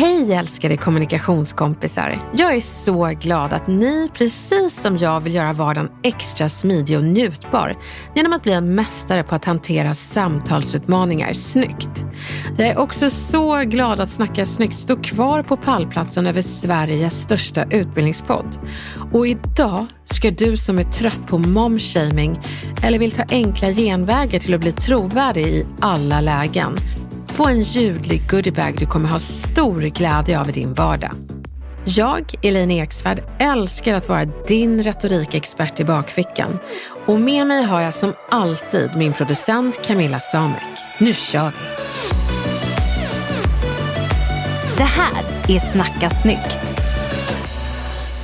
Hej älskade kommunikationskompisar! Jag är så glad att ni, precis som jag, vill göra vardagen extra smidig och njutbar genom att bli en mästare på att hantera samtalsutmaningar snyggt. Jag är också så glad att Snacka snyggt står kvar på pallplatsen över Sveriges största utbildningspodd. Och idag ska du som är trött på momshaming eller vill ta enkla genvägar till att bli trovärdig i alla lägen få en ljudlig goodiebag du kommer ha stor glädje av i din vardag. Jag, Elaine Eksvärd, älskar att vara din retorikexpert i bakfickan. Och med mig har jag som alltid min producent Camilla Samek. Nu kör vi! Det här är Snacka snyggt.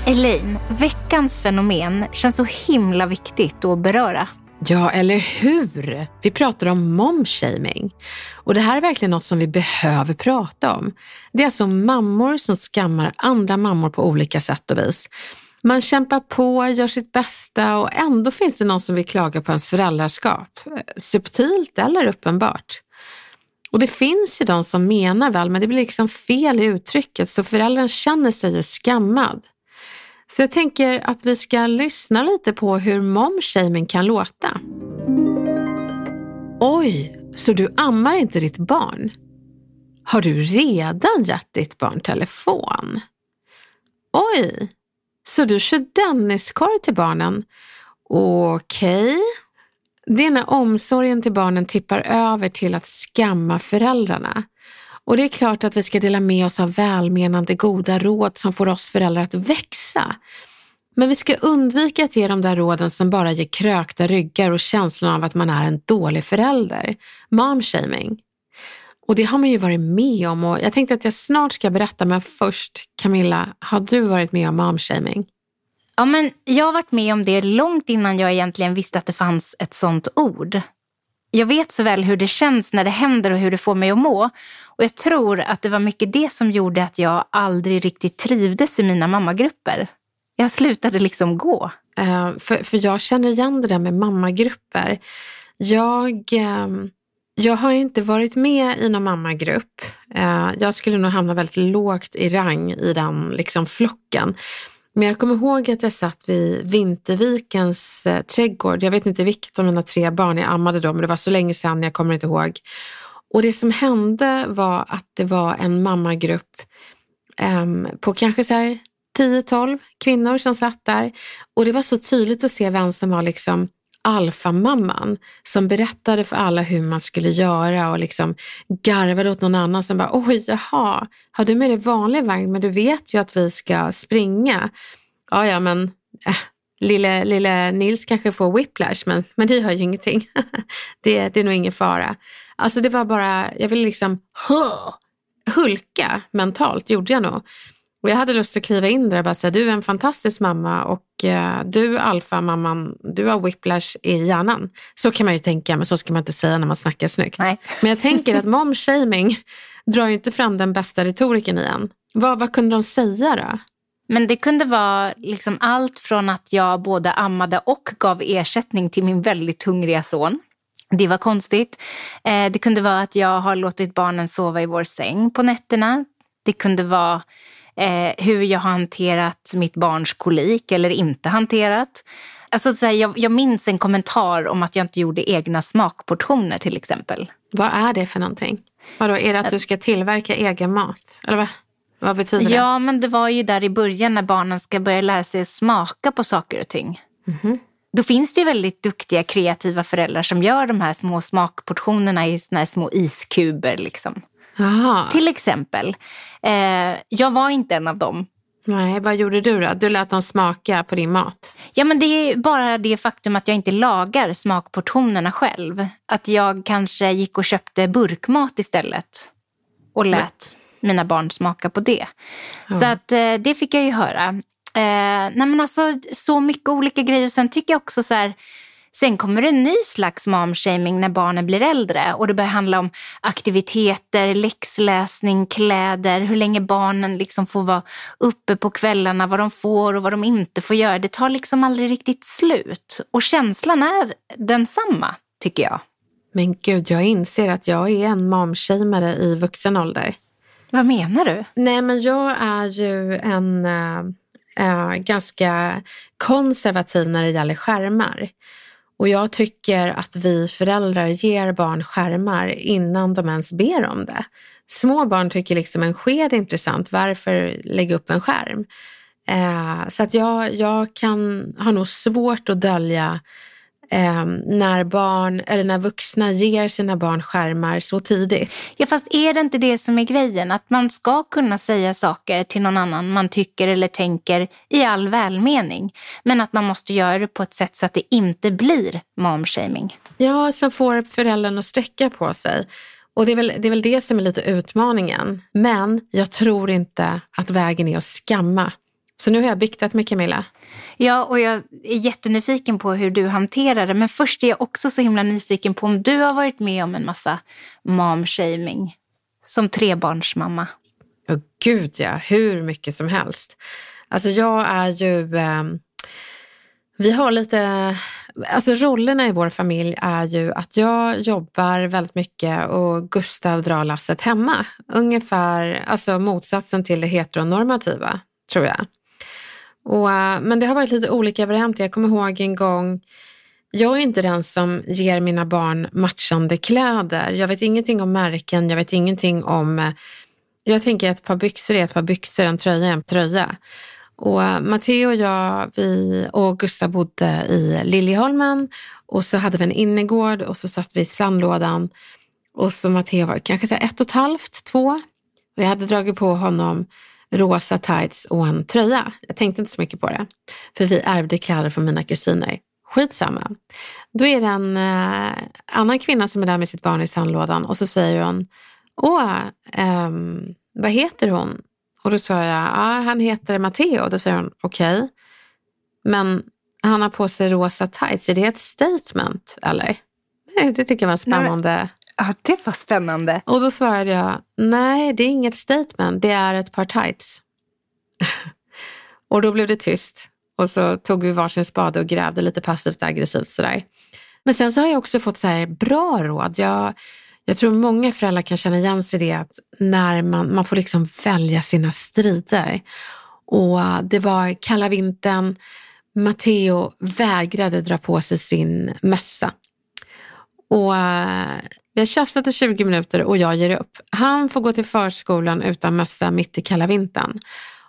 Elaine, veckans fenomen känns så himla viktigt att beröra. Ja, eller hur? Vi pratar om momshaming. Och det här är verkligen något som vi behöver prata om. Det är alltså mammor som skammar andra mammor på olika sätt och vis. Man kämpar på, gör sitt bästa och ändå finns det någon som vill klaga på ens föräldraskap. Subtilt eller uppenbart. Och det finns ju de som menar väl, men det blir liksom fel i uttrycket så föräldern känner sig ju skammad. Så jag tänker att vi ska lyssna lite på hur momshaming kan låta. Oj, så du ammar inte ditt barn? Har du redan gett ditt barn telefon? Oj, så du kör Denniskorg till barnen? Okej. Okay. Det är när omsorgen till barnen tippar över till att skamma föräldrarna. Och det är klart att vi ska dela med oss av välmenande goda råd som får oss föräldrar att växa. Men vi ska undvika att ge de där råden som bara ger krökta ryggar och känslan av att man är en dålig förälder. Momshaming. Och det har man ju varit med om och jag tänkte att jag snart ska berätta men först Camilla, har du varit med om momshaming? Ja, men jag har varit med om det långt innan jag egentligen visste att det fanns ett sånt ord. Jag vet så väl hur det känns när det händer och hur det får mig att må. Och jag tror att det var mycket det som gjorde att jag aldrig riktigt trivdes i mina mammagrupper. Jag slutade liksom gå. Uh, för, för jag känner igen det där med mammagrupper. Jag, uh, jag har inte varit med i någon mammagrupp. Uh, jag skulle nog hamna väldigt lågt i rang i den liksom, flocken. Men jag kommer ihåg att jag satt vid Vintervikens eh, trädgård. Jag vet inte vilket av mina tre barn jag ammade då, men det var så länge sedan, jag kommer inte ihåg. Och det som hände var att det var en mammagrupp eh, på kanske så här 10-12 kvinnor som satt där. Och det var så tydligt att se vem som var liksom alfamamman som berättade för alla hur man skulle göra och liksom garvade åt någon annan som bara, oj jaha, har du med dig vanlig vagn men du vet ju att vi ska springa. Ja, ja, men äh, lille, lille Nils kanske får whiplash men, men det gör ju ingenting. det, det är nog ingen fara. Alltså det var bara, jag ville liksom hulka mentalt, gjorde jag nog. Och jag hade lust att kliva in där och bara säga, du är en fantastisk mamma och eh, du alfamamman, du har whiplash i hjärnan. Så kan man ju tänka, men så ska man inte säga när man snackar snyggt. Nej. Men jag tänker att momshaming drar ju inte fram den bästa retoriken igen. Vad, vad kunde de säga då? Men det kunde vara liksom allt från att jag både ammade och gav ersättning till min väldigt hungriga son. Det var konstigt. Eh, det kunde vara att jag har låtit barnen sova i vår säng på nätterna. Det kunde vara eh, hur jag har hanterat mitt barns kolik eller inte hanterat. Alltså, så här, jag, jag minns en kommentar om att jag inte gjorde egna smakportioner till exempel. Vad är det för någonting? Vadå, är det att du ska tillverka egen mat? Eller vad, vad betyder det? Ja, men det var ju där i början när barnen ska börja lära sig smaka på saker och ting. Mhm. Då finns det ju väldigt duktiga kreativa föräldrar som gör de här små smakportionerna i såna här små iskuber. Liksom. Jaha. Till exempel. Eh, jag var inte en av dem. Nej, vad gjorde du då? Du lät dem smaka på din mat. Ja, men det är bara det faktum att jag inte lagar smakportionerna själv. Att jag kanske gick och köpte burkmat istället och lät mina barn smaka på det. Så att, eh, det fick jag ju höra. Eh, nej men alltså, så mycket olika grejer. Sen tycker jag också så här, Sen kommer det en ny slags momshaming när barnen blir äldre och det börjar handla om aktiviteter, läxläsning, kläder, hur länge barnen liksom får vara uppe på kvällarna, vad de får och vad de inte får göra. Det tar liksom aldrig riktigt slut. Och känslan är densamma, tycker jag. Men gud, jag inser att jag är en momshameare i vuxen ålder. Vad menar du? Nej, men jag är ju en äh, ganska konservativ när det gäller skärmar. Och jag tycker att vi föräldrar ger barn skärmar innan de ens ber om det. Små barn tycker liksom en sked är intressant, varför lägga upp en skärm? Eh, så att jag, jag kan ha nog svårt att dölja eh, när barn eller när vuxna ger sina barn skärmar så tidigt. Ja, fast är det inte det som är grejen? Att man ska kunna säga saker till någon annan man tycker eller tänker i all välmening. Men att man måste göra det på ett sätt så att det inte blir momshaming. Ja, som får föräldern att sträcka på sig. Och det är, väl, det är väl det som är lite utmaningen. Men jag tror inte att vägen är att skamma. Så nu har jag biktat med Camilla. Ja, och jag är jättenyfiken på hur du hanterar det. Men först är jag också så himla nyfiken på om du har varit med om en massa momshaming som trebarnsmamma. Oh, gud ja, hur mycket som helst. Alltså jag är ju... Eh, vi har lite... Alltså rollerna i vår familj är ju att jag jobbar väldigt mycket och Gustav drar lasset hemma. Ungefär alltså motsatsen till det heteronormativa, tror jag. Och, eh, men det har varit lite olika varianter. Jag kommer ihåg en gång, jag är inte den som ger mina barn matchande kläder. Jag vet ingenting om märken, jag vet ingenting om... Eh, jag tänker att ett par byxor är ett par byxor, en tröja är en tröja. Och eh, Matteo och jag vi, och Gustav bodde i Liljeholmen och så hade vi en innergård och så satt vi i sandlådan. Och så Matteo var kanske så ett och ett halvt, två. Och jag hade dragit på honom rosa tights och en tröja. Jag tänkte inte så mycket på det, för vi ärvde kläder från mina kusiner. Skitsamma. Då är det en eh, annan kvinna som är där med sitt barn i sandlådan och så säger hon, åh, ehm, vad heter hon? Och då sa jag, ja, han heter Matteo. Då säger hon, okej, men han har på sig rosa tights, är det ett statement eller? Nej, det tycker jag var spännande. Ja, det var spännande. Och då svarade jag, nej det är inget statement, det är ett par tights. och då blev det tyst. Och så tog vi varsin spade och grävde lite passivt aggressivt sådär. Men sen så har jag också fått så här bra råd. Jag, jag tror många föräldrar kan känna igen sig i det att när man, man får liksom välja sina strider. Och det var kalla vintern, Matteo vägrade dra på sig sin mössa. Och vi har tjafsat i 20 minuter och jag ger upp. Han får gå till förskolan utan mössa mitt i kalla vintern.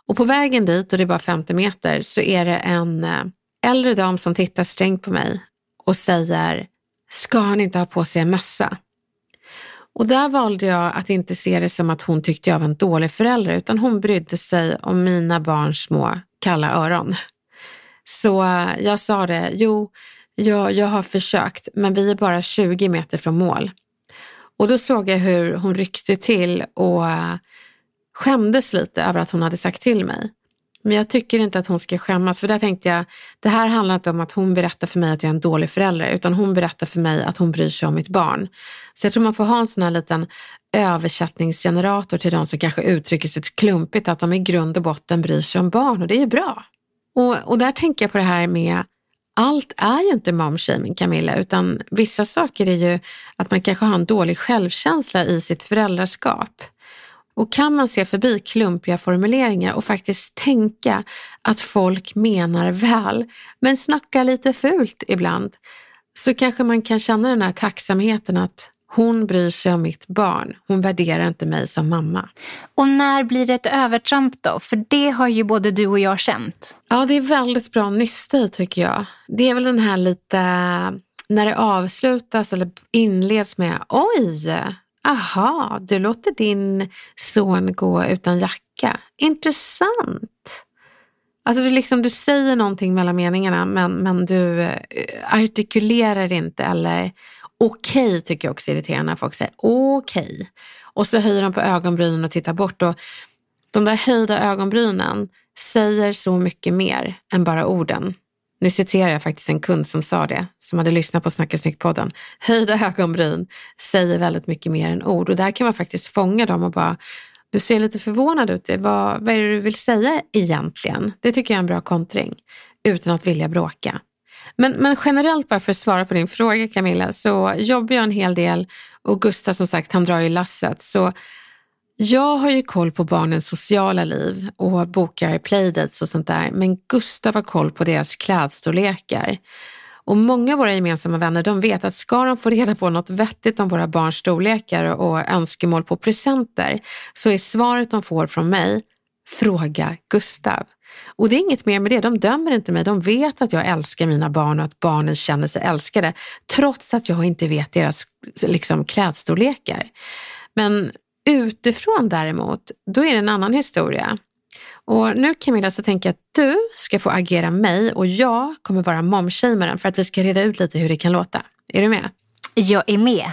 Och på vägen dit, och det är bara 50 meter, så är det en eh, äldre dam som tittar strängt på mig och säger, ska han inte ha på sig en mössa? Och där valde jag att inte se det som att hon tyckte jag var en dålig förälder, utan hon brydde sig om mina barns små kalla öron. Så eh, jag sa det, jo, jag, jag har försökt, men vi är bara 20 meter från mål. Och då såg jag hur hon ryckte till och eh, skämdes lite över att hon hade sagt till mig. Men jag tycker inte att hon ska skämmas, för där tänkte jag, det här handlar inte om att hon berättar för mig att jag är en dålig förälder, utan hon berättar för mig att hon bryr sig om mitt barn. Så jag tror man får ha en sån här liten översättningsgenerator till de som kanske uttrycker sig klumpigt, att de i grund och botten bryr sig om barn och det är ju bra. Och, och där tänker jag på det här med allt är ju inte momshaming Camilla, utan vissa saker är ju att man kanske har en dålig självkänsla i sitt föräldraskap. Och kan man se förbi klumpiga formuleringar och faktiskt tänka att folk menar väl, men snackar lite fult ibland, så kanske man kan känna den här tacksamheten att hon bryr sig om mitt barn. Hon värderar inte mig som mamma. Och när blir det ett övertramp då? För det har ju både du och jag känt. Ja, det är väldigt bra nysta tycker jag. Det är väl den här lite, när det avslutas eller inleds med oj, aha, du låter din son gå utan jacka. Intressant. Alltså du, liksom, du säger någonting mellan meningarna men, men du eh, artikulerar inte eller okej okay, tycker jag också är irriterande när folk säger okej. Okay. Och så höjer de på ögonbrynen och tittar bort. Och de där höjda ögonbrynen säger så mycket mer än bara orden. Nu citerar jag faktiskt en kund som sa det, som hade lyssnat på Snacka snyggt-podden. Höjda ögonbryn säger väldigt mycket mer än ord och där kan man faktiskt fånga dem och bara, du ser lite förvånad ut, vad, vad är det du vill säga egentligen? Det tycker jag är en bra kontring, utan att vilja bråka. Men, men generellt bara för att svara på din fråga Camilla, så jobbar jag en hel del och Gustav som sagt, han drar ju lasset. Så jag har ju koll på barnens sociala liv och bokar playdates och sånt där, men Gustav har koll på deras klädstorlekar. Och många av våra gemensamma vänner de vet att ska de få reda på något vettigt om våra barns storlekar och önskemål på presenter så är svaret de får från mig, fråga Gustav. Och det är inget mer med det, de dömer inte mig, de vet att jag älskar mina barn och att barnen känner sig älskade, trots att jag inte vet deras liksom, klädstorlekar. Men utifrån däremot, då är det en annan historia. Och nu Camilla så tänker jag att du ska få agera mig och jag kommer vara momshamaren för att vi ska reda ut lite hur det kan låta. Är du med? Jag är med.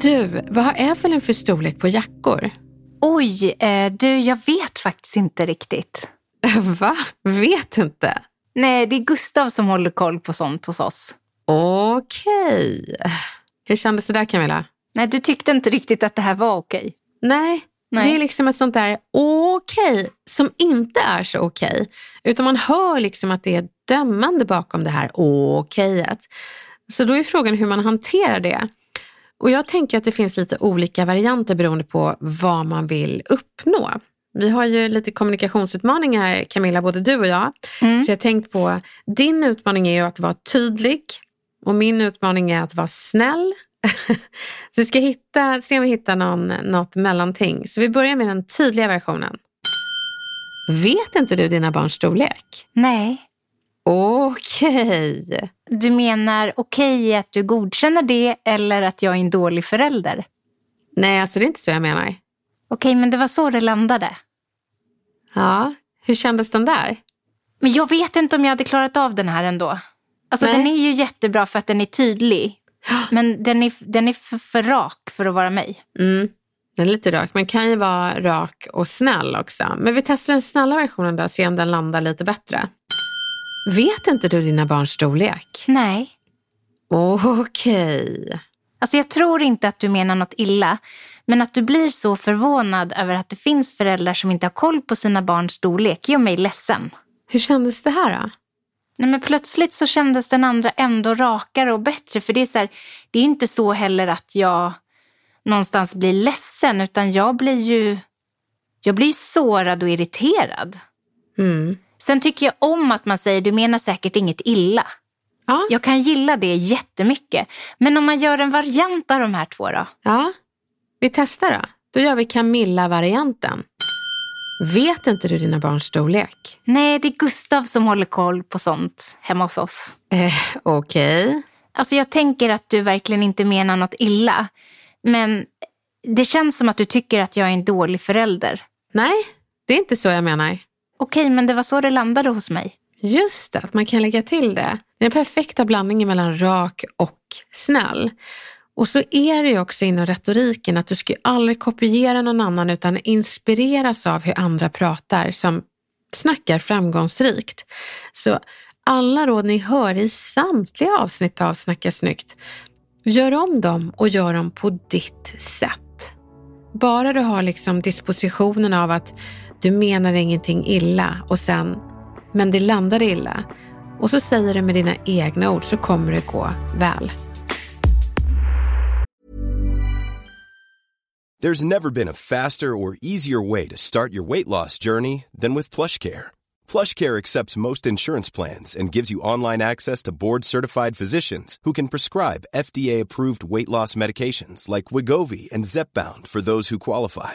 Du, vad har Evelyn för storlek på jackor? Oj, eh, du jag vet faktiskt inte riktigt. Va? Vet inte? Nej, det är Gustav som håller koll på sånt hos oss. Okej. Okay. Hur kändes det där Camilla? Nej, du tyckte inte riktigt att det här var okej. Okay. Nej, Nej, det är liksom ett sånt där okej okay, som inte är så okej. Okay, utan man hör liksom att det är dömande bakom det här okejet. Så då är frågan hur man hanterar det. Och jag tänker att det finns lite olika varianter beroende på vad man vill uppnå. Vi har ju lite kommunikationsutmaningar Camilla, både du och jag. Mm. Så jag tänkt på, din utmaning är ju att vara tydlig och min utmaning är att vara snäll. så vi ska hitta, se om vi hittar någon, något mellanting. Så vi börjar med den tydliga versionen. Vet inte du dina barns storlek? Nej. Okej. Okay. Du menar okej okay, att du godkänner det eller att jag är en dålig förälder? Nej, alltså det är inte så jag menar. Okej, okay, men det var så det landade. Ja, hur kändes den där? Men jag vet inte om jag hade klarat av den här ändå. Alltså Nej. den är ju jättebra för att den är tydlig. Men den är, den är för, för rak för att vara mig. Mm. Den är lite rak, men kan ju vara rak och snäll också. Men vi testar den snälla versionen då, ser om den landar lite bättre. Vet inte du dina barns storlek? Nej. Okej. Okay. Alltså jag tror inte att du menar något illa, men att du blir så förvånad över att det finns föräldrar som inte har koll på sina barns storlek gör mig ledsen. Hur kändes det här då? Nej, men plötsligt så kändes den andra ändå rakare och bättre. För det är, så här, det är inte så heller att jag någonstans blir ledsen, utan jag blir ju jag blir sårad och irriterad. Mm. Sen tycker jag om att man säger du menar säkert inget illa. Ja. Jag kan gilla det jättemycket. Men om man gör en variant av de här två då? Ja, vi testar då. Då gör vi Camilla-varianten. Vet inte du dina barns storlek? Nej, det är Gustav som håller koll på sånt hemma hos oss. Eh, Okej. Okay. Alltså jag tänker att du verkligen inte menar något illa. Men det känns som att du tycker att jag är en dålig förälder. Nej, det är inte så jag menar. Okej, men det var så det landade hos mig. Just det, att man kan lägga till det. Det är den perfekta blandningen mellan rak och snäll. Och så är det ju också inom retoriken att du ska aldrig kopiera någon annan utan inspireras av hur andra pratar som snackar framgångsrikt. Så alla råd ni hör i samtliga avsnitt av Snacka snyggt, gör om dem och gör dem på ditt sätt. Bara du har liksom dispositionen av att du menar ingenting illa och sen, men det landar illa. Och så säger du med dina egna ord så kommer det gå väl. There's never been a faster or easier way to start your weight loss journey than with PlushCare. PlushCare accepts most insurance plans and gives you online access to board-certified physicians who can prescribe FDA-approved weight loss medications like Wigovi and Zepbound for those who qualify.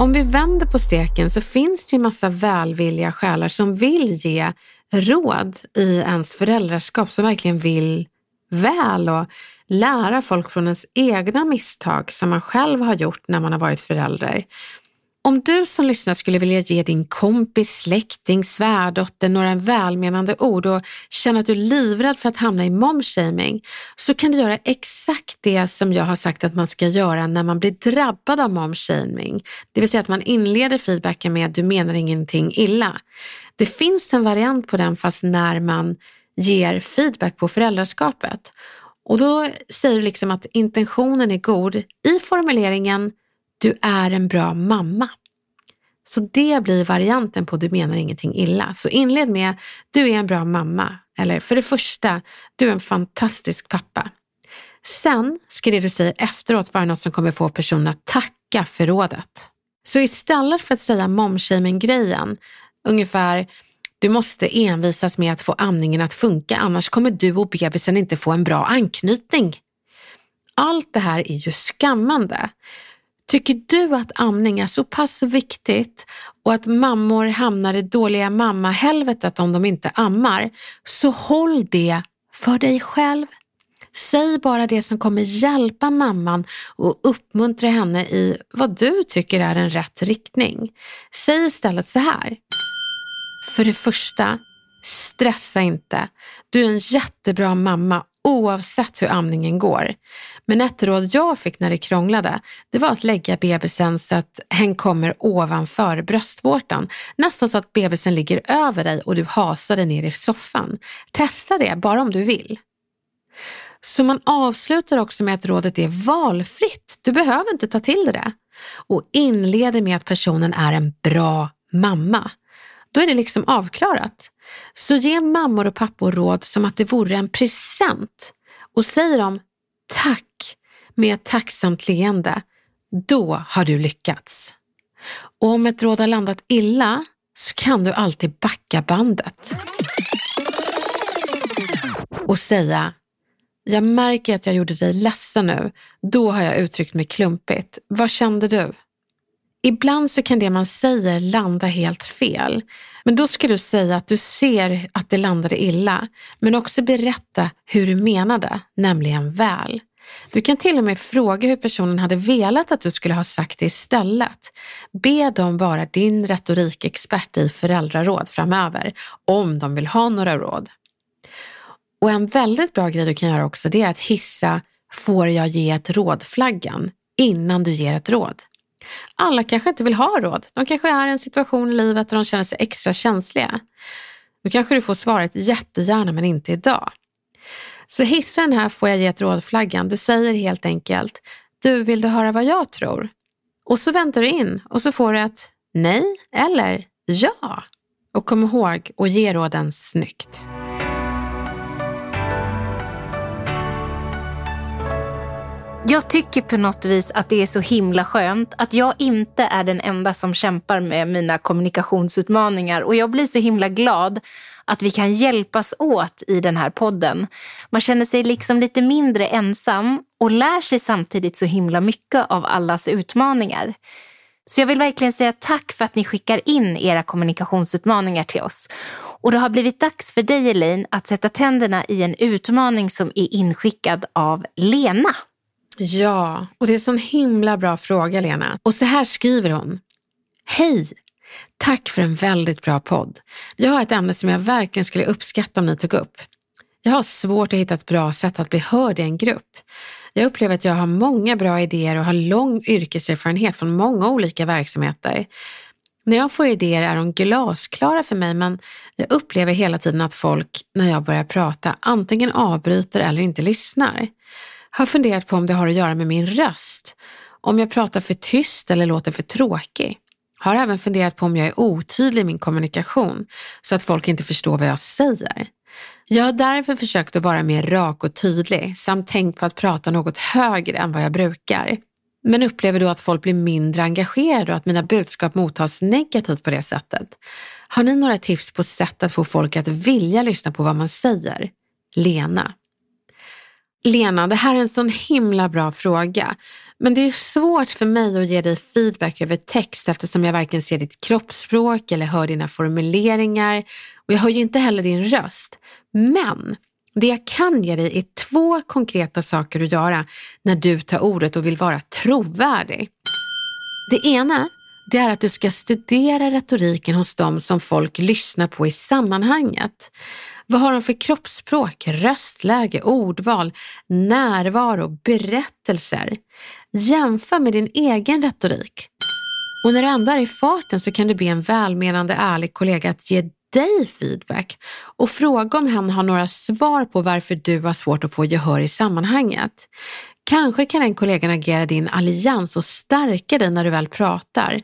om vi vänder på steken så finns det ju massa välvilliga själar som vill ge råd i ens föräldraskap, som verkligen vill väl och lära folk från ens egna misstag som man själv har gjort när man har varit förälder. Om du som lyssnar skulle vilja ge din kompis, släkting, svärdotter några välmenande ord och känner att du är livrädd för att hamna i momshaming så kan du göra exakt det som jag har sagt att man ska göra när man blir drabbad av momshaming. Det vill säga att man inleder feedbacken med du menar ingenting illa. Det finns en variant på den fast när man ger feedback på föräldraskapet. Och då säger du liksom att intentionen är god i formuleringen du är en bra mamma. Så det blir varianten på du menar ingenting illa. Så inled med du är en bra mamma. Eller för det första, du är en fantastisk pappa. Sen ska det du säger efteråt vara något som kommer få personen att tacka för rådet. Så istället för att säga momshaming-grejen, ungefär du måste envisas med att få amningen att funka annars kommer du och bebisen inte få en bra anknytning. Allt det här är ju skammande. Tycker du att amning är så pass viktigt och att mammor hamnar i dåliga mammahelvetet om de inte ammar, så håll det för dig själv. Säg bara det som kommer hjälpa mamman och uppmuntra henne i vad du tycker är en rätt riktning. Säg istället så här. För det första, stressa inte. Du är en jättebra mamma oavsett hur amningen går. Men ett råd jag fick när det krånglade, det var att lägga bebisen så att hen kommer ovanför bröstvårtan. Nästan så att bebisen ligger över dig och du hasar dig ner i soffan. Testa det, bara om du vill. Så man avslutar också med att rådet är valfritt. Du behöver inte ta till det. Och inleder med att personen är en bra mamma. Då är det liksom avklarat. Så ge mammor och pappor råd som att det vore en present och säg dem tack med ett tacksamt leende. Då har du lyckats. Och om ett råd har landat illa så kan du alltid backa bandet och säga jag märker att jag gjorde dig ledsen nu. Då har jag uttryckt mig klumpigt. Vad kände du? Ibland så kan det man säger landa helt fel. Men då ska du säga att du ser att det landade illa, men också berätta hur du menade, nämligen väl. Du kan till och med fråga hur personen hade velat att du skulle ha sagt det istället. Be dem vara din retorikexpert i föräldraråd framöver, om de vill ha några råd. Och en väldigt bra grej du kan göra också, det är att hissa får jag ge ett råd-flaggan innan du ger ett råd. Alla kanske inte vill ha råd. De kanske är i en situation i livet där de känner sig extra känsliga. Då kanske du får svaret jättegärna men inte idag. Så hissa den här får jag ge ett rådflaggan. Du säger helt enkelt, du vill du höra vad jag tror? Och så väntar du in och så får du ett nej eller ja. Och kom ihåg att ge råden snyggt. Jag tycker på något vis att det är så himla skönt att jag inte är den enda som kämpar med mina kommunikationsutmaningar och jag blir så himla glad att vi kan hjälpas åt i den här podden. Man känner sig liksom lite mindre ensam och lär sig samtidigt så himla mycket av allas utmaningar. Så jag vill verkligen säga tack för att ni skickar in era kommunikationsutmaningar till oss. Och det har blivit dags för dig Elaine att sätta tänderna i en utmaning som är inskickad av Lena. Ja, och det är en sån himla bra fråga Lena. Och så här skriver hon. Hej! Tack för en väldigt bra podd. Jag har ett ämne som jag verkligen skulle uppskatta om ni tog upp. Jag har svårt att hitta ett bra sätt att bli hörd i en grupp. Jag upplever att jag har många bra idéer och har lång yrkeserfarenhet från många olika verksamheter. När jag får idéer är de glasklara för mig men jag upplever hela tiden att folk, när jag börjar prata, antingen avbryter eller inte lyssnar. Har funderat på om det har att göra med min röst. Om jag pratar för tyst eller låter för tråkig. Har även funderat på om jag är otydlig i min kommunikation så att folk inte förstår vad jag säger. Jag har därför försökt att vara mer rak och tydlig samt tänkt på att prata något högre än vad jag brukar. Men upplever då att folk blir mindre engagerade och att mina budskap mottas negativt på det sättet. Har ni några tips på sätt att få folk att vilja lyssna på vad man säger? Lena. Lena, det här är en sån himla bra fråga. Men det är svårt för mig att ge dig feedback över text eftersom jag varken ser ditt kroppsspråk eller hör dina formuleringar och jag hör ju inte heller din röst. Men det jag kan ge dig är två konkreta saker att göra när du tar ordet och vill vara trovärdig. Det ena det är att du ska studera retoriken hos dem som folk lyssnar på i sammanhanget. Vad har de för kroppsspråk, röstläge, ordval, närvaro, berättelser? Jämför med din egen retorik. Och när du ändå är i farten så kan du be en välmenande ärlig kollega att ge dig feedback och fråga om hen har några svar på varför du har svårt att få gehör i sammanhanget. Kanske kan den kollegan agera din allians och stärka dig när du väl pratar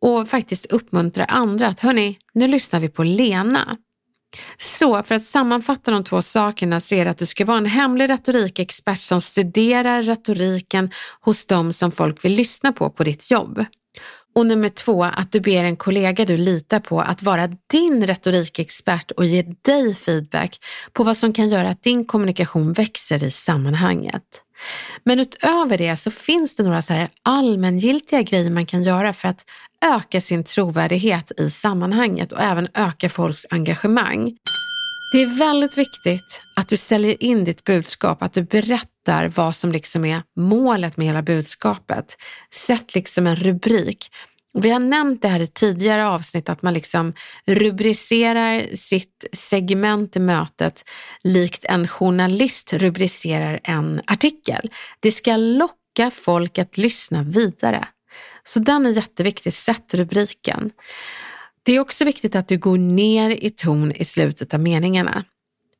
och faktiskt uppmuntra andra att hörni, nu lyssnar vi på Lena. Så för att sammanfatta de två sakerna så är det att du ska vara en hemlig retorikexpert som studerar retoriken hos dem som folk vill lyssna på på ditt jobb. Och nummer två, att du ber en kollega du litar på att vara din retorikexpert och ge dig feedback på vad som kan göra att din kommunikation växer i sammanhanget. Men utöver det så finns det några så här allmängiltiga grejer man kan göra för att öka sin trovärdighet i sammanhanget och även öka folks engagemang. Det är väldigt viktigt att du säljer in ditt budskap, att du berättar vad som liksom är målet med hela budskapet. Sätt liksom en rubrik. Vi har nämnt det här i tidigare avsnitt att man liksom rubricerar sitt segment i mötet likt en journalist rubricerar en artikel. Det ska locka folk att lyssna vidare. Så den är jätteviktig, sätt rubriken. Det är också viktigt att du går ner i ton i slutet av meningarna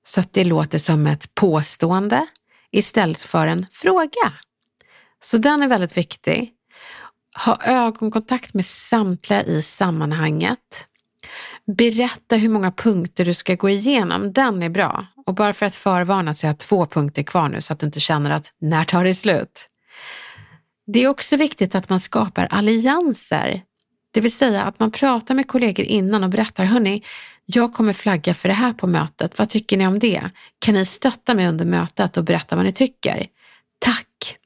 så att det låter som ett påstående istället för en fråga. Så den är väldigt viktig. Ha ögonkontakt med samtliga i sammanhanget. Berätta hur många punkter du ska gå igenom. Den är bra. Och bara för att förvarna så har jag två punkter kvar nu så att du inte känner att när tar det slut? Det är också viktigt att man skapar allianser. Det vill säga att man pratar med kollegor innan och berättar, hörni, jag kommer flagga för det här på mötet. Vad tycker ni om det? Kan ni stötta mig under mötet och berätta vad ni tycker? Tack!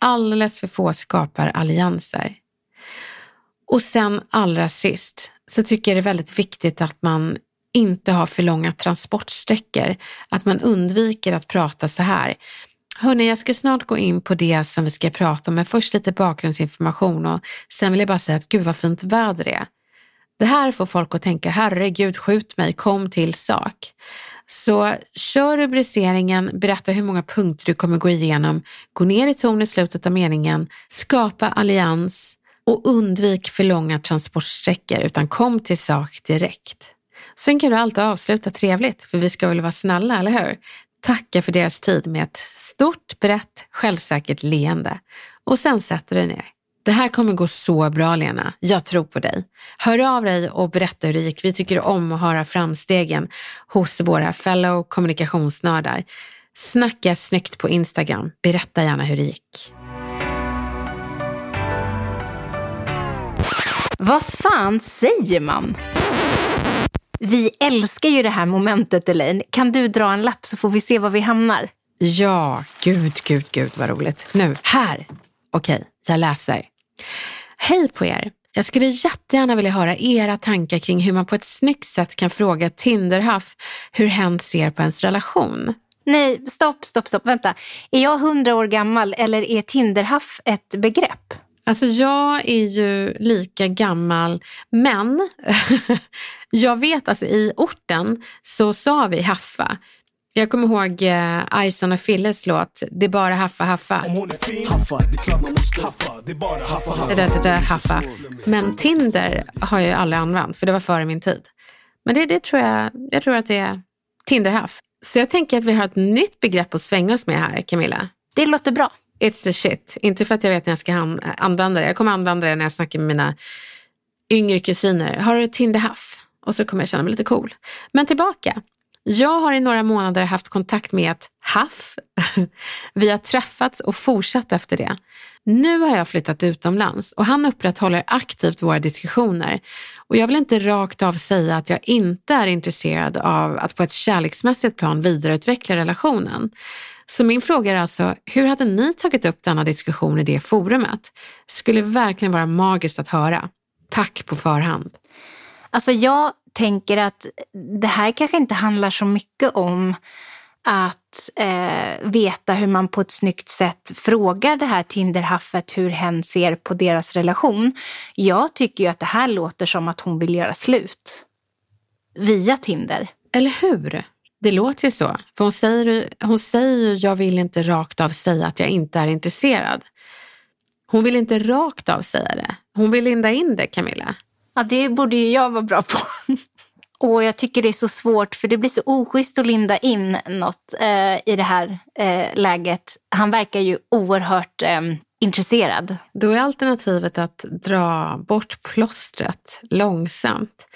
Alldeles för få skapar allianser. Och sen allra sist så tycker jag det är väldigt viktigt att man inte har för långa transportsträckor. Att man undviker att prata så här. Hörni, jag ska snart gå in på det som vi ska prata om, men först lite bakgrundsinformation och sen vill jag bara säga att gud vad fint väder det är. Det här får folk att tänka, herregud skjut mig, kom till sak. Så kör rubriceringen, berätta hur många punkter du kommer gå igenom, gå ner i ton i slutet av meningen, skapa allians och undvik för långa transportsträckor utan kom till sak direkt. Sen kan du alltid avsluta trevligt, för vi ska väl vara snälla, eller hur? Tacka för deras tid med ett stort, brett, självsäkert leende och sen sätter du dig ner. Det här kommer gå så bra Lena, jag tror på dig. Hör av dig och berätta hur det gick. Vi tycker om att höra framstegen hos våra fellow kommunikationsnördar. Snacka snyggt på Instagram. Berätta gärna hur det gick. Vad fan säger man? Vi älskar ju det här momentet Elaine. Kan du dra en lapp så får vi se var vi hamnar? Ja, gud, gud, gud vad roligt. Nu, här. Okej, jag läser. Hej på er! Jag skulle jättegärna vilja höra era tankar kring hur man på ett snyggt sätt kan fråga Tinderhaff hur hen ser på ens relation. Nej, stopp, stopp, stopp. Vänta. Är jag hundra år gammal eller är Tinderhaff ett begrepp? Alltså jag är ju lika gammal, men jag vet alltså i orten så sa vi haffa. Jag kommer ihåg eh, Ison och Filles låt Det är bara haffa haffa. Det det haffa. Men Tinder har jag ju aldrig använt för det var före min tid. Men det, det tror jag, jag tror att det är Tinderhaff. Så jag tänker att vi har ett nytt begrepp att svänga oss med här, Camilla. Det låter bra. It's the shit. Inte för att jag vet när jag ska använda det. Jag kommer använda det när jag snackar med mina yngre kusiner. Har du Tinderhaff? Och så kommer jag känna mig lite cool. Men tillbaka. Jag har i några månader haft kontakt med ett haff. Vi har träffats och fortsatt efter det. Nu har jag flyttat utomlands och han upprätthåller aktivt våra diskussioner. Och jag vill inte rakt av säga att jag inte är intresserad av att på ett kärleksmässigt plan vidareutveckla relationen. Så min fråga är alltså, hur hade ni tagit upp denna diskussion i det forumet? Skulle verkligen vara magiskt att höra. Tack på förhand. Alltså jag tänker att det här kanske inte handlar så mycket om att eh, veta hur man på ett snyggt sätt frågar det här Tinderhaffet hur hen ser på deras relation. Jag tycker ju att det här låter som att hon vill göra slut. Via Tinder. Eller hur? Det låter ju så. För hon säger, hon säger ju, jag vill inte rakt av säga att jag inte är intresserad. Hon vill inte rakt av säga det. Hon vill linda in det, Camilla. Ja, det borde ju jag vara bra på. Och jag tycker det är så svårt för det blir så oschysst att linda in något eh, i det här eh, läget. Han verkar ju oerhört eh, intresserad. Då är alternativet att dra bort plåstret långsamt.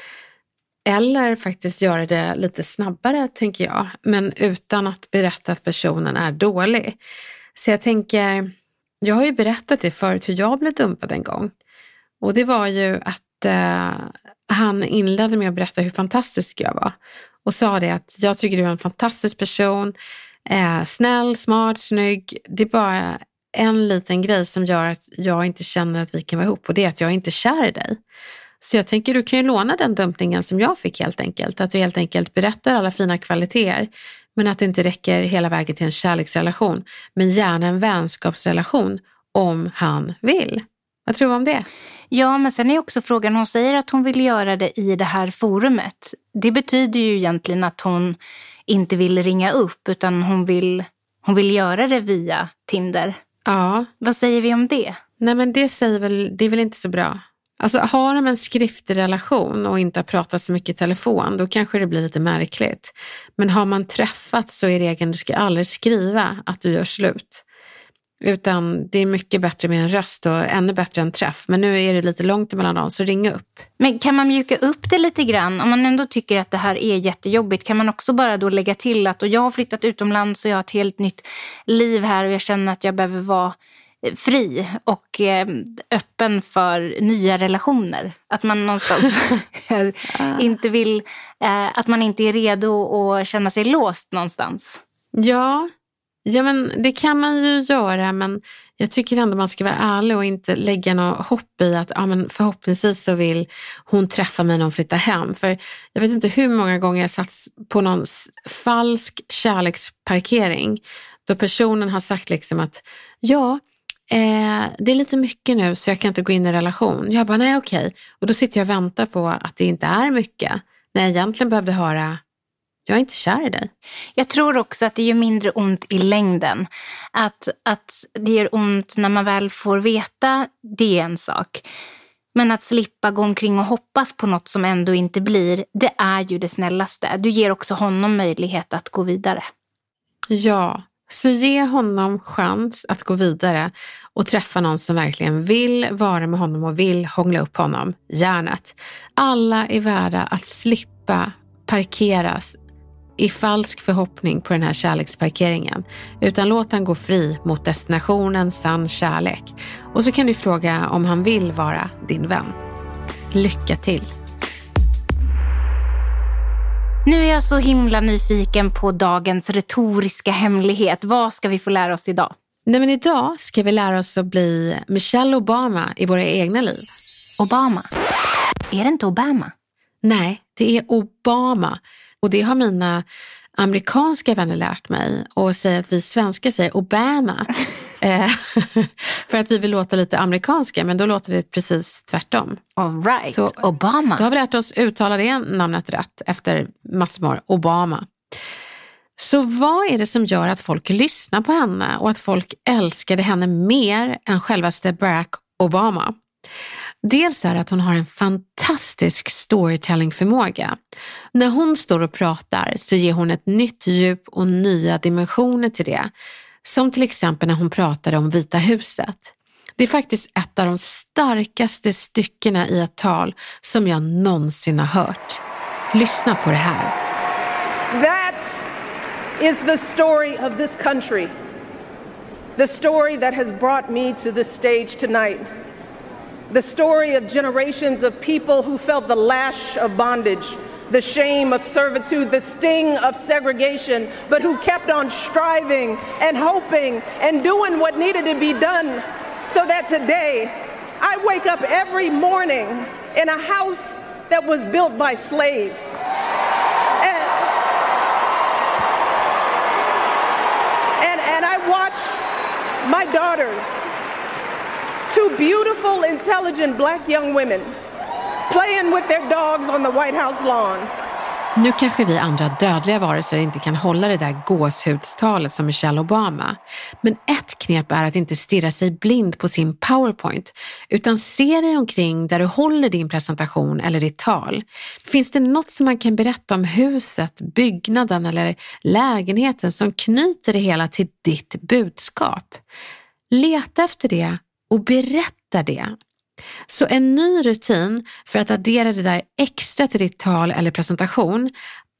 Eller faktiskt göra det lite snabbare, tänker jag, men utan att berätta att personen är dålig. Så jag tänker, jag har ju berättat det förut hur jag blev dumpad en gång. Och det var ju att eh, han inledde med att berätta hur fantastisk jag var och sa det att jag tycker du är en fantastisk person, eh, snäll, smart, snygg. Det är bara en liten grej som gör att jag inte känner att vi kan vara ihop och det är att jag inte är kär i dig. Så jag tänker du kan ju låna den dumpningen som jag fick helt enkelt. Att du helt enkelt berättar alla fina kvaliteter men att det inte räcker hela vägen till en kärleksrelation. Men gärna en vänskapsrelation om han vill. Vad tror du om det? Ja, men sen är också frågan, hon säger att hon vill göra det i det här forumet. Det betyder ju egentligen att hon inte vill ringa upp utan hon vill, hon vill göra det via Tinder. Ja. Vad säger vi om det? Nej men det säger väl, det är väl inte så bra. Alltså har de en skriftlig relation och inte har pratat så mycket i telefon, då kanske det blir lite märkligt. Men har man träffats så är regeln, du ska aldrig skriva att du gör slut. Utan det är mycket bättre med en röst och ännu bättre en träff. Men nu är det lite långt emellan dem, så ring upp. Men kan man mjuka upp det lite grann? Om man ändå tycker att det här är jättejobbigt, kan man också bara då lägga till att och jag har flyttat utomlands och jag har ett helt nytt liv här och jag känner att jag behöver vara fri och eh, öppen för nya relationer. Att man någonstans inte vill, eh, att man inte är redo att känna sig låst någonstans. Ja, Ja, men det kan man ju göra, men jag tycker ändå man ska vara ärlig och inte lägga något hopp i att ja, men förhoppningsvis så vill hon träffa mig när hon flyttar hem. För jag vet inte hur många gånger jag satt på någon falsk kärleksparkering då personen har sagt liksom att ja, eh, det är lite mycket nu så jag kan inte gå in i relation. Jag bara, nej okej. Och då sitter jag och väntar på att det inte är mycket. När jag egentligen behövde höra jag är inte kär i dig. Jag tror också att det gör mindre ont i längden. Att, att det gör ont när man väl får veta, det är en sak. Men att slippa gå omkring och hoppas på något som ändå inte blir, det är ju det snällaste. Du ger också honom möjlighet att gå vidare. Ja, så ge honom chans att gå vidare och träffa någon som verkligen vill vara med honom och vill hångla upp honom, järnet. Alla är värda att slippa parkeras i falsk förhoppning på den här kärleksparkeringen, utan låt han gå fri mot destinationen sann kärlek. Och så kan du fråga om han vill vara din vän. Lycka till! Nu är jag så himla nyfiken på dagens retoriska hemlighet. Vad ska vi få lära oss idag? Nej, men idag ska vi lära oss att bli Michelle Obama i våra egna liv. Obama? Är det inte Obama? Nej, det är Obama. Och det har mina amerikanska vänner lärt mig och säger att vi svenskar säger Obama. Eh, för att vi vill låta lite amerikanska, men då låter vi precis tvärtom. All right. Så, Obama. Då har vi lärt oss uttala det namnet rätt efter massor år. Obama. Så vad är det som gör att folk lyssnar på henne och att folk älskade henne mer än självaste Barack Obama? Dels är det att hon har en fantastisk storytellingförmåga. När hon står och pratar så ger hon ett nytt djup och nya dimensioner till det. Som till exempel när hon pratade om Vita huset. Det är faktiskt ett av de starkaste styckena i ett tal som jag någonsin har hört. Lyssna på det här. That is the story of this country. The story that has brought me to this stage tonight. The story of generations of people who felt the lash of bondage, the shame of servitude, the sting of segregation, but who kept on striving and hoping and doing what needed to be done so that today I wake up every morning in a house that was built by slaves. And, and, I watch my daughters two beautiful, intelligent black young women playing with their dogs on the White House lawn. Nu kanske vi andra dödliga varelser inte kan hålla det där gåshudstalet som Michelle Obama. Men ett knep är att inte stirra sig blind på sin powerpoint, utan se dig omkring där du håller din presentation eller ditt tal. Finns det något som man kan berätta om huset, byggnaden eller lägenheten som knyter det hela till ditt budskap? Leta efter det och berätta det. Så en ny rutin för att addera det där extra till ditt tal eller presentation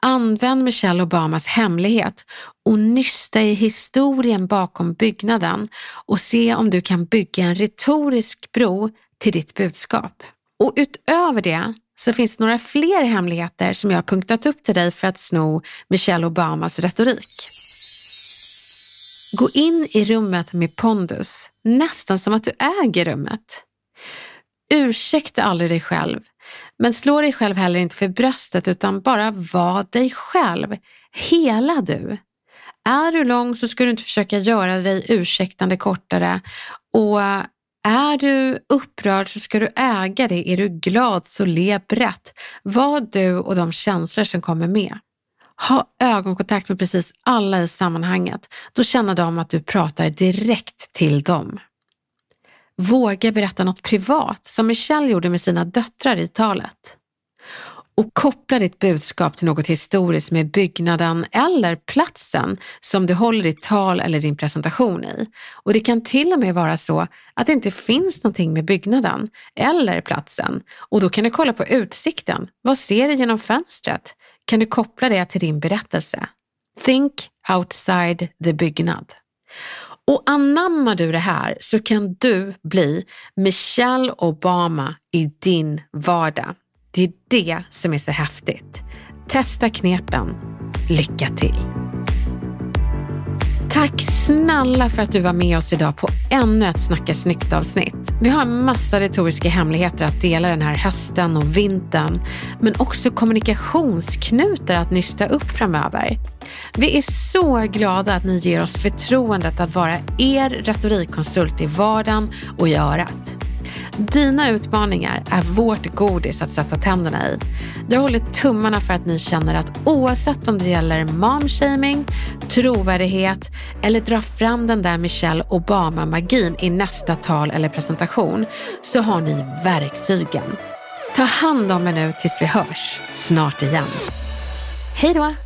Använd Michelle Obamas hemlighet och nysta i historien bakom byggnaden och se om du kan bygga en retorisk bro till ditt budskap. Och utöver det så finns det några fler hemligheter som jag har punktat upp till dig för att sno Michelle Obamas retorik. Gå in i rummet med pondus, nästan som att du äger rummet. Ursäkta aldrig dig själv, men slå dig själv heller inte för bröstet utan bara var dig själv, hela du. Är du lång så ska du inte försöka göra dig ursäktande kortare och är du upprörd så ska du äga det. Är du glad så le brett. Var du och de känslor som kommer med. Ha ögonkontakt med precis alla i sammanhanget. Då känner de att du pratar direkt till dem. Våga berätta något privat som Michelle gjorde med sina döttrar i talet. Och koppla ditt budskap till något historiskt med byggnaden eller platsen som du håller ditt tal eller din presentation i. Och det kan till och med vara så att det inte finns någonting med byggnaden eller platsen och då kan du kolla på utsikten. Vad ser du genom fönstret? Kan du koppla det till din berättelse. Think outside the byggnad. Och anammar du det här så kan du bli Michelle Obama i din vardag. Det är det som är så häftigt. Testa knepen. Lycka till! Tack snälla för att du var med oss idag på ännu ett Snacka snyggt avsnitt. Vi har en massa retoriska hemligheter att dela den här hösten och vintern, men också kommunikationsknutar att nysta upp framöver. Vi är så glada att ni ger oss förtroendet att vara er retorikkonsult i vardagen och i örat. Dina utmaningar är vårt godis att sätta tänderna i. Jag håller tummarna för att ni känner att oavsett om det gäller momshaming, trovärdighet eller dra fram den där Michelle Obama-magin i nästa tal eller presentation så har ni verktygen. Ta hand om er nu tills vi hörs snart igen. Hej då!